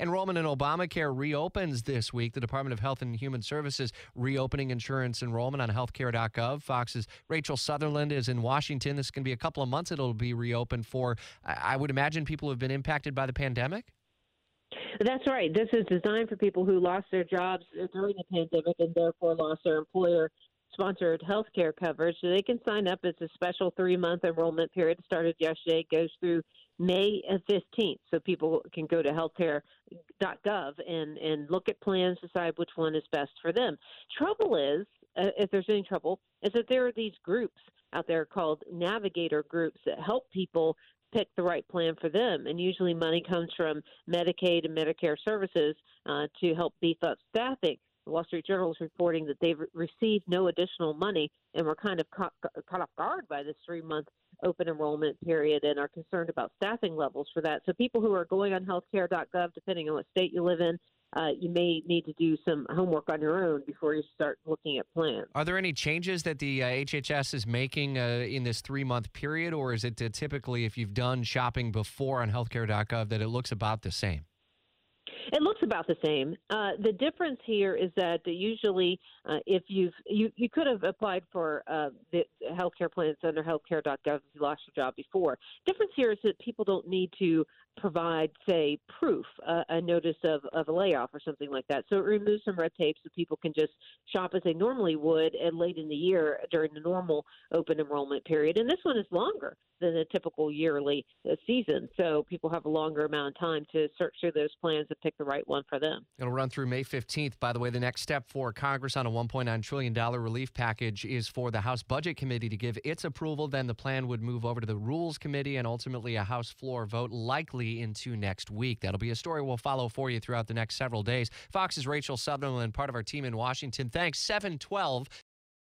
Enrollment in Obamacare reopens this week. The Department of Health and Human Services reopening insurance enrollment on healthcare.gov. Fox's Rachel Sutherland is in Washington. This to be a couple of months it'll be reopened for. I would imagine people who have been impacted by the pandemic. That's right. This is designed for people who lost their jobs during the pandemic and therefore lost their employer sponsored health care coverage. So they can sign up. It's a special three month enrollment period. Started yesterday, goes through May 15th. So people can go to healthcare.gov and, and look at plans, decide which one is best for them. Trouble is, uh, if there's any trouble, is that there are these groups out there called navigator groups that help people pick the right plan for them. And usually money comes from Medicaid and Medicare services uh, to help beef up staffing. The Wall Street Journal is reporting that they've received no additional money and were kind of caught, caught off guard by this three month open enrollment period and are concerned about staffing levels for that. So people who are going on healthcare.gov, depending on what state you live in, uh, you may need to do some homework on your own before you start looking at plans. Are there any changes that the uh, HHS is making uh, in this three month period, or is it uh, typically, if you've done shopping before on healthcare.gov, that it looks about the same? It looks about the same. Uh, the difference here is that usually, uh, if you've you you could have applied for uh, the healthcare plans under healthcare.gov if you lost your job before. Difference here is that people don't need to provide, say, proof, uh, a notice of, of a layoff or something like that. So it removes some red tape so people can just shop as they normally would and late in the year during the normal open enrollment period. And this one is longer than a typical yearly uh, season. So people have a longer amount of time to search through those plans and pick the right one for them. It'll run through May 15th. By the way, the next step for Congress on a $1.9 trillion relief package is for the House Budget Committee to give its approval. Then the plan would move over to the Rules Committee and ultimately a House floor vote, likely into next week. That'll be a story we'll follow for you throughout the next several days. Fox's Rachel Sutherland, part of our team in Washington. Thanks. 712.